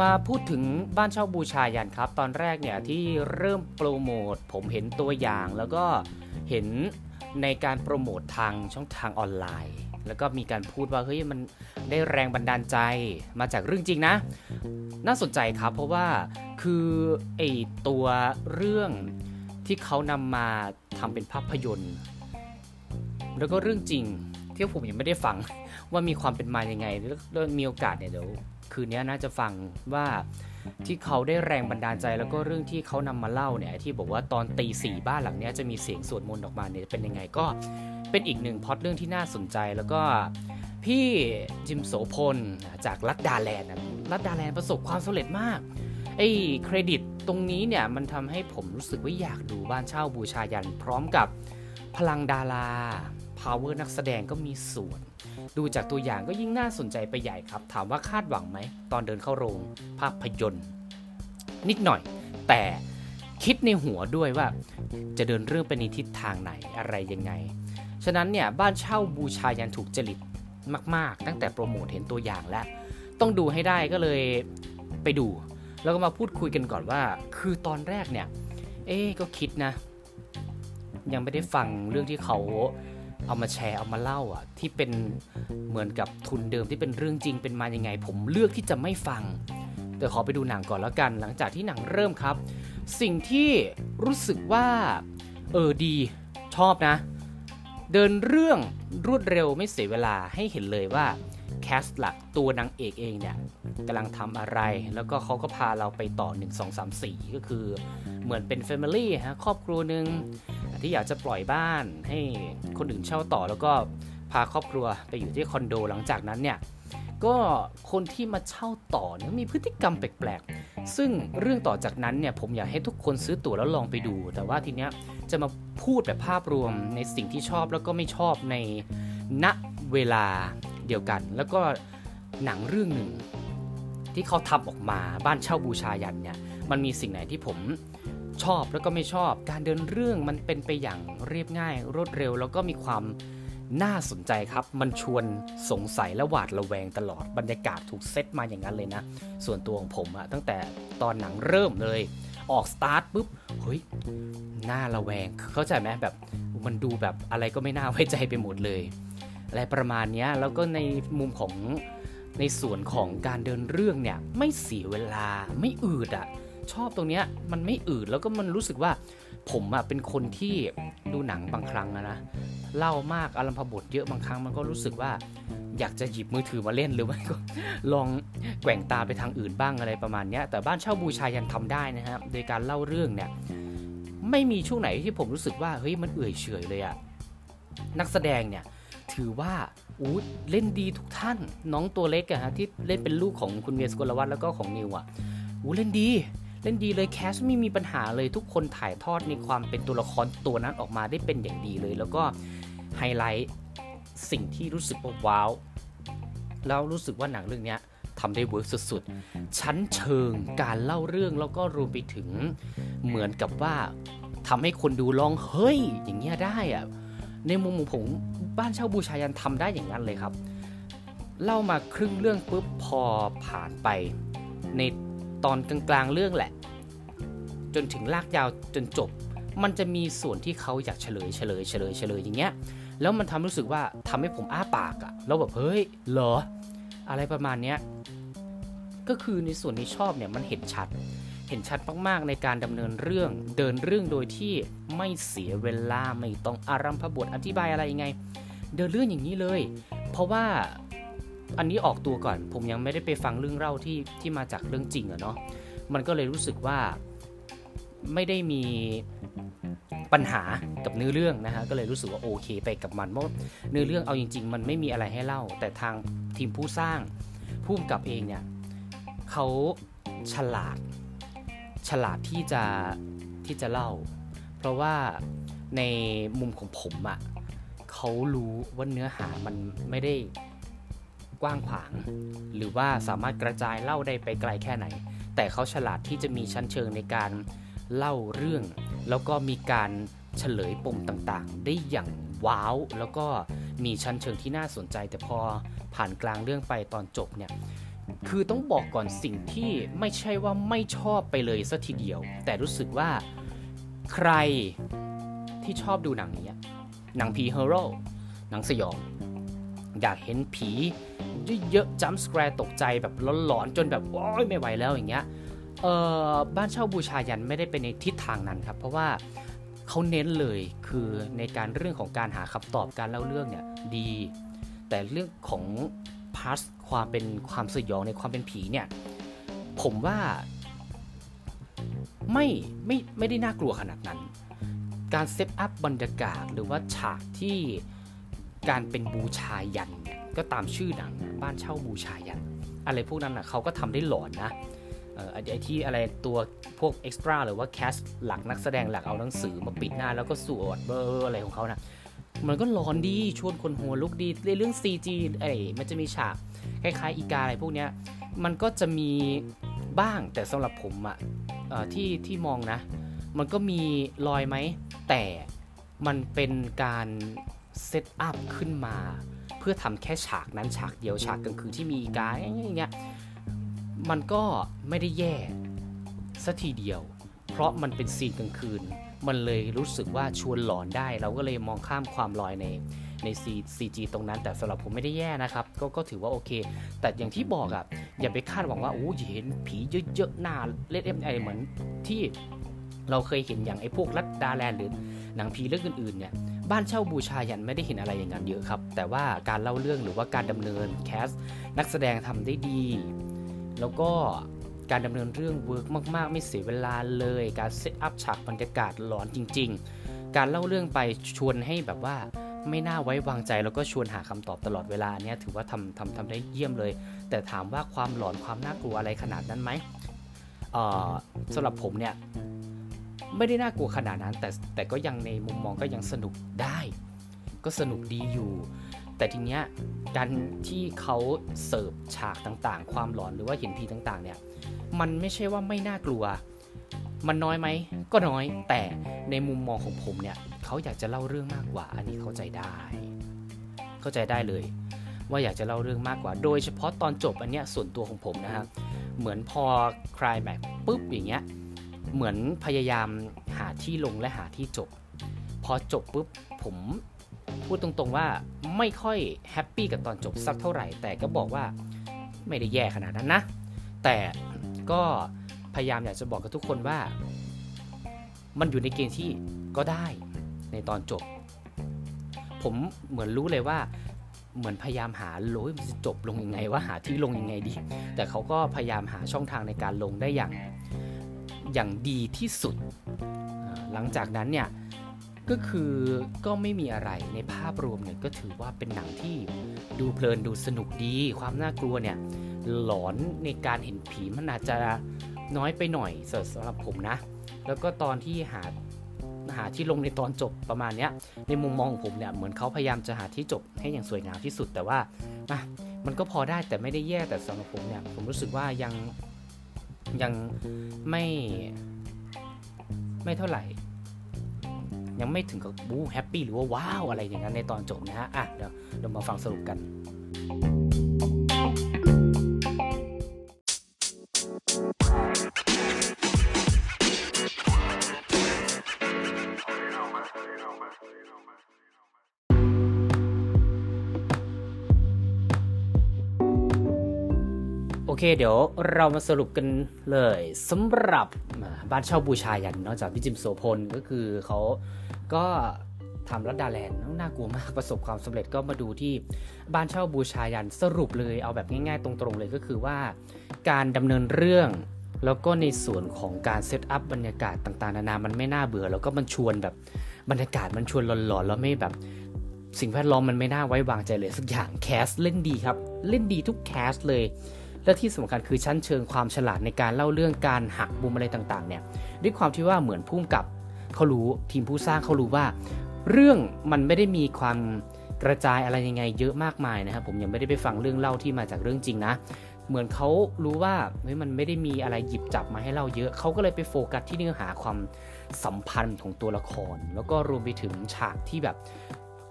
มาพูดถึงบ้านเช่าบูชายันครับ ตอนแรกเนี่ยที่เริ่มโปรโมทผมเห็นตัวอย่างแล้วก็เห็นในการโปรโมททางช่องทางออนไลน์ แล้วก็มีการพูดว่าเฮ้ยมันได้แรงบันดาลใจมาจากเรื่องจริงนะ น่าสนใจครับเพราะว่าคือไอตัวเรื่องที่เขานำมาทำเป็นภาพยนตร์ แล้วก็เรื่องจริงที่ผมยังไม่ได้ฟังว่ามีความเป็นมายังไงแล้วมีโอกาสเนี่ยเดี๋ยว คืนนี้น่าจะฟังว่าที่เขาได้แรงบันดาลใจแล้วก็เรื่องที่เขานำมาเล่าเนี่ยที่บอกว่าตอนตีสี่บ้านหลังนี้จะมีเสียงสวดมนต์ออกมาเนี่ยเป็นยังไงก็เป็นอีกหนึ่งพ็อตเรื่องที่น่าสนใจแล้วก็พี่จิมโสพลจากรัดดาแลนด์นะรัดดาแลนด์ประสบความสำเร็จมากไอ้เครดิตตรงนี้เนี่ยมันทำให้ผมรู้สึกว่าอยากดูบ้านเช่าบูชายัน พร้อมกับพลังดารา power นักแสดงก็มีส่วน ดูจากตัวอย่างก็ยิ่งน่าสนใจไปใหญ่ครับ ถามว่าคาดหวังไหม ตอนเดินเข้าโรงภาพยนตร์ นิดหน่อย แต่คิดในหัวด้วยว่า จะเดินเรื่องไปในทิศทางไหนอะไรยังไง ฉะนั้นเนี่ยบ้านเช่าบูชายันถูกจริตมาก ๆ ตั้งแต่โปรโมทเห็นตัวอย่างแล้ว ต้องดูให้ได้ก็เลยไปดู แล้วก็มาพูดคุยกันก่อนว่า คือตอนแรกเนี่ย เอ๊ก็คิดนะ ยังไม่ได้ฟังเรื่องที่เขา เอามาแชร์เอามาเล่าอะที่เป็นเหมือนกับทุนเดิมที่เป็นเรื่องจริงเป็นมายังไง ผมเลือกที่จะไม่ฟัง แต่ขอไปดูหนังก่อนแล้วกัน หลังจากที่หนังเริ่มครับ สิ่งที่รู้สึกว่าเออดีชอบนะ เดินเรื่องรวดเร็วไม่เสียเวลาให้เห็นเลยว่าแคสหลักตัวนางเอกเองเนี่ยกำลังทำอะไร แล้วก็เขาก็พาเราไปต่อ 1 2 3 4 ก็คือเหมือนเป็น Family ฮะครอบครัวหนึ่ง ที่อยากจะปล่อยบ้านให้คนอื่นเช่าต่อ แล้วก็พาครอบครัวไปอยู่ที่คอนโด หลังจากนั้นเนี่ยก็คนที่มาเช่าต่อเนี่ยมีพฤติกรรมแปลกๆ ซึ่งเรื่องต่อจากนั้นเนี่ยผมอยากให้ทุกคนซื้อตั๋วแล้วลองไปดู แต่ว่าทีเนี้ยจะมาพูดแบบภาพรวมในสิ่งที่ชอบแล้วก็ไม่ชอบในณเวลาเดียวกัน แล้วก็หนังเรื่องหนึ่งที่เขาทำออกมาบ้านเช่าบูชายันเนี่ยมันมีสิ่งไหนที่ผม ชอบแล้วก็ไม่ชอบ การเดินเรื่องมันเป็นไปอย่างเรียบง่าย รวดเร็ว แล้วก็มีความน่าสนใจครับ มันชวนสงสัยและหวาดระแวงตลอดบรรยากาศถูกเซตมาอย่างนั้นเลยนะ ส่วนตัวของผมอะตั้งแต่ตอนหนังเริ่มเลย ออกสตาร์ทปุ๊บเฮ้ยน่าระแวงเข้าใจไหมแบบมันดูแบบอะไรก็ไม่น่าไว้ใจไปหมดเลยอะไรประมาณนี้แล้วก็ในมุมของในส่วนของการเดินเรื่องเนี่ยไม่เสียเวลาไม่อืดอะ่ะ ชอบตรงเนี้ยมันไม่อืดแล้วก็มันรู้สึกว่าผมอะเป็นคนที่ดูหนังบางครั้งนะเล่ามากอารมพบทเยอะบางครั้งมันก็รู้สึกว่า อยากจะหยิบมือถือมาเล่นหรือไม่ก็ลองแกว่งตาไปทางอื่นบ้างอะไรประมาณนี้แต่บ้านเช่าบูชายันทำได้นะครับโดยการเล่าเรื่องเนี่ยไม่มีช่วงไหนที่ผมรู้สึกว่าเฮ้ยมันเอื่อยเฉื่อยเลยอะนักแสดงเนี่ยถือว่าอู้เล่นดีทุกท่านน้องตัวเล็กอะฮะที่เล่นเป็นลูกของคุณเวียร์ศุกลวัฒน์แล้วก็ของนิวอะอู้เล่นดี เล่นดีเลย cast ไม่มีปัญหาเลยทุกคนถ่ายทอดในความเป็นตัวละครตัวนั้นออกมาได้เป็นอย่างดีเลย แล้วก็ไฮไลท์สิ่งที่รู้สึกว้าวแล้วรู้สึกว่าหนังเรื่องนี้ทำได้ work สุดๆ ชั้นเชิงการเล่าเรื่องแล้วก็รวมไปถึงเหมือนกับว่าทำให้คนดูร้องเฮ้ย อย่างเงี้ยได้อะในมุมของผมบ้านเช่าบูชายันทำได้อย่างนั้นเลยครับ เล่ามาครึ่งเรื่องปุ๊บพอผ่านไปใน ตอนกลางๆเรื่องแหละ จนถึงลากยาวจนจบ มันจะมีส่วนที่เขาอยากเฉลยเฉลยเฉลยเฉลยอย่างเงี้ยแล้วมันทำรู้สึกว่าทำให้ผมอ้าปากอะแล้วแบบเฮ้ยเหรอ อะไรประมาณเนี้ยก็คือในส่วนที่ชอบเนี่ยมันเห็นชัด เห็นชัดมากๆในการดำเนินเรื่อง เดินเรื่องโดยที่ไม่เสียเวลาไม่ต้องอารัมพบทอธิบายอะไรยังไง เดินเรื่องอย่างนี้เลย เพราะว่า อันนี้ออกตัวก่อน ผมยังไม่ได้ไปฟังเรื่องเล่าที่ที่มาจากเรื่องจริงอะเนาะมันก็เลยรู้สึกว่าไม่ได้มีปัญหากับเนื้อเรื่องนะฮะก็เลยรู้สึกว่าโอเคไปกับมันเพราะเนื้อเรื่องเอาจริง ๆ มันไม่มีอะไรให้เล่า แต่ทางทีมผู้สร้างผู้กำกับเองเนี่ยเขาฉลาดฉลาดที่จะที่จะเล่า เพราะว่าในมุมของผมอะ่ะเขารู้ว่าเนื้อหามันไม่ได้ กว้างขวาง หรือว่าสามารถกระจายเล่าได้ไปไกลแค่ไหน แต่เขาฉลาดที่จะมีชั้นเชิงในการเล่าเรื่อง แล้วก็มีการเฉลยปมต่างๆ ได้อย่างว้าว แล้วก็มีชั้นเชิงที่น่าสนใจ แต่พอผ่านกลางเรื่องไปตอนจบเนี่ยคือต้องบอกก่อนสิ่งที่ไม่ใช่ว่าไม่ชอบไปเลยสัทีเดียว แต่รู้สึกว่าใครที่ชอบดูหนังนี้หนังผีเฮโร่หนังสยอง อยากเห็นผี เยอะๆจัมส์แกรตกใจแบบหลอนๆจนแบบโอ้ยไม่ไหวแล้วอย่างเงี้ยเออบ้านเช่าบูชายันไม่ได้เป็นในทิศทางนั้นครับ เพราะว่าเขาเน้นเลยคือในการเรื่องของการหาคำตอบการเล่าเรื่องเนี่ยดี แต่เรื่องของพาสความเป็นความสยองในความเป็นผีเนี่ยผมว่าไม่ไม่ไม่ได้น่ากลัวขนาดนั้น การเซตอัพบรรยากาศหรือว่าฉากที่การเป็นบูชายัน ก็ตามชื่อหนังบ้านเช่าบูชายันอะไรพวกนั้นอะเขาก็ทำได้หลอนนะไอ้ที่อะไรตัวพวกเอ็กซ์ตร้าหรือว่าแคสหลักนักแสดงหลักเอาหนังสือมาปิดหน้าแล้วก็สวดเบอร์อะไรของเขานะมันก็หลอนดีชวนคนหัวลุกดีเรื่อง CG ไอ้มันจะมีฉากคล้ายๆอีกาอะไรพวกเนี้ยมันก็จะมีบ้างแต่สำหรับผมอะที่ที่มองนะ มันก็มีรอยไหมแต่มันเป็นการ set up ขึ้นมา เพื่อทำแค่ฉากนั้นฉากเดียวฉากกลางคืนที่มีกาอย่างเงี้ยมันก็ไม่ได้แย่ซะทีเดียว เพราะมันเป็น scene กลางคืน มันเลยรู้สึกว่าชวนหลอนได้ เราก็เลยมองข้ามความลอยในใน CG ตรงนั้น แต่สำหรับผมไม่ได้แย่นะครับก็ถือว่าโอเค แต่อย่างที่บอกอะอย่าไปคาดหวังว่าโอ้ยเห็นผีเยอะๆหน้าเล่นเอ็มไอเหมือนที่เราเคยเห็นอย่างไอ้พวกลัดดาแลนด์หรือหนังผีเรื่องอื่นๆเนี่ย บ้านเช่าบูชายัญไม่ได้เห็นอะไรอย่างนั้นเยอะครับ แต่ว่าการเล่าเรื่องหรือว่าการดำเนิน cast นักแสดงทำได้ดี แล้วก็การดำเนินเรื่อง work มาก ๆ ไม่เสียเวลาเลย การ set up ฉากบรรยากาศหลอนจริง ๆ การเล่าเรื่องไปชวนให้แบบว่าไม่น่าไว้วางใจแล้วก็ชวนหาคำตอบตลอดเวลาเนี้ยถือว่าทำทำทำได้เยี่ยมเลย แต่ถามว่าความหลอนความน่ากลัวอะไรขนาดนั้นไหมสำหรับผมเนี่ย ไม่ได้น่ากลัวขนาดนั้น แต่แต่ก็ยังในมุมมองก็ยังสนุกได้ ก็สนุกดีอยู่ แต่ทีเนี้ยการที่เขาเสิร์ฟฉากต่างๆ ความหลอนหรือว่าเห็นผีต่างๆ เนี่ย มันไม่ใช่ว่าไม่น่ากลัว มันน้อยไหม ก็น้อย แต่ในมุมมองของผมเนี่ยเขาอยากจะเล่าเรื่องมากกว่า อันนี้เข้าใจได้ เข้าใจได้เลย ว่าอยากจะเล่าเรื่องมากกว่า โดยเฉพาะตอนจบอันเนี้ยส่วนตัวของผมนะครับเหมือนพอคลายแม็กปุ๊บอย่างเงี้ย เหมือนพยายามหาที่ลงและหาที่จบ พอจบปุ๊บผมพูดตรงๆว่าไม่ค่อยแฮปปี้กับตอนจบสักเท่าไหร่ แต่ก็บอกว่าไม่ได้แย่ขนาดนั้นนะ แต่ก็พยายามอยากจะบอกกับทุกคนว่า มันอยู่ในเกณฑ์ที่ก็ได้ในตอนจบ ผมเหมือนรู้เลยว่าเหมือนพยายามหาโลยมันจะจบลงยังไงว่าหาที่ลงยังไงดี แต่เขาก็พยายามหาช่องทางในการลงได้อย่าง อย่างดีที่สุด หลังจากนั้นเนี่ยก็คือก็ไม่มีอะไรในภาพรวมเนี่ยก็ถือว่าเป็นหนังที่ดูเพลินดูสนุกดีความน่ากลัวเนี่ยหลอนในการเห็นผีมันอาจจะน้อยไปหน่อยสำหรับผมนะ แล้วก็ตอนที่หาหาที่ลงในตอนจบประมาณนี้ในมุมมองของผมเนี่ยเหมือนเขาพยายามจะหาที่จบให้อย่างสวยงามที่สุดแต่ว่ามันก็พอได้แต่ไม่ได้แย่แต่สำหรับผมเนี่ยผมรู้สึกว่ายัง ยังไม่ไม่เท่าไหร่ ยังไม่ถึงกับบู๊แฮปปี้หรือว่าว้าวอะไรอย่างนั้นในตอนจบนะฮะอะเดี๋ยวเรามาฟังสรุปกัน โอเค เดี๋ยวเรามาสรุปกันเลยสำหรับบ้านเช่าบูชายัญนอกจากพี่จิมโสภณก็คือเขาก็ทำลัดดาแลนด์น่ากลัวมากประสบความสำเร็จก็มาดูที่บ้านเช่าบูชายัญสรุปเลยเอาแบบง่ายๆ ตรงๆเลยก็คือว่า การดำเนินเรื่อง แล้วก็ในส่วนของการ set up บรรยากาศต่างๆ นานามันไม่น่าเบื่อ แล้วก็มันชวนแบบบรรยากาศมันชวนหลอนๆแล้วไม่แบบสิ่งแวดล้อมมันไม่น่าไว้วางใจเลยสักอย่าง cast เล่นดีครับ เล่นดีทุกแคสเลย และที่สำคัญคือชั้นเชิงความฉลาดในการเล่าเรื่องการหักมุมอะไรต่างๆเนี่ยด้วยความที่ว่าเหมือนพุ่มกับเขารู้ทีมผู้สร้างเขารู้ว่า เรื่องมันไม่ได้มีความกระจายอะไรยังไงเยอะมากมายนะครับผมยังไม่ได้ไปฟังเรื่องเล่าที่มาจากเรื่องจริงนะ เหมือนเขารู้ว่าเฮ้ยมันไม่ได้มีอะไรหยิบจับมาให้เราเยอะเขาก็เลยไปโฟกัสที่เนื้อหาความสัมพันธ์ของตัวละคร แล้วก็รวมไปถึงฉากที่แบบ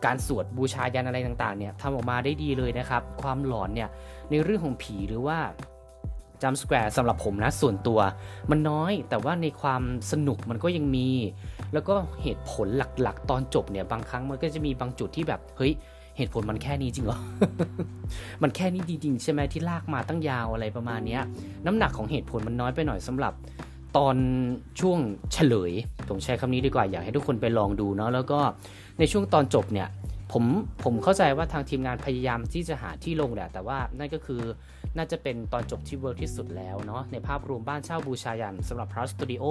การสวดบูชายันอะไรต่างๆเนี่ยทำออกมาได้ดีเลยนะครับ ความหลอนเนี่ยในเรื่องของผีหรือว่าจัมสแควร์สำหรับผมนะส่วนตัว มันน้อยแต่ว่าในความสนุกมันก็ยังมี แล้วก็เหตุผลหลักๆ ตอนจบเนี่ยบางครั้งมันก็จะมีบางจุดที่แบบเฮ้ยเหตุผลมันแค่นี้จริงเหรอ มันแค่นี้จริงๆใช่ไหมที่ลากมาตั้งยาวอะไรประมาณนี้ น้ำหนักของเหตุผลมันน้อยไปหน่อยสำหรับ ตอนช่วงเฉลยผมใช้คำนี้ดีกว่าอยากให้ทุกคนไปลองดูเนาะแล้วก็ในช่วงตอนจบเนี่ยผมผมเข้าใจว่าทางทีมงานพยายามที่จะหาที่ลงแหละแต่ว่านั่นก็คือน่าจะเป็นตอนจบที่ work ที่สุดแล้วเนาะในภาพรวมบ้านเช่าบูชายัญสำหรับ Plus Studio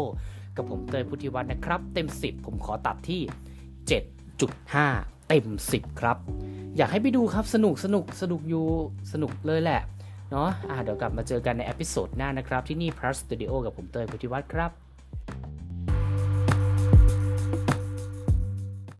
กับผมเตยพุทธิวัฒน์นะครับ เต็ม 10 ผมขอตัดที่ 7.5 เต็ม 10 ครับ อยากให้ไปดูครับสนุกสนุกสนุกอยู่สนุกเลยแหละ เนาะเดี๋ยวกลับมาเจอกันใน episode หน้านะครับ ที่นี่ Plus Studio กับผมเตยพุทธิวัฒน์ครับ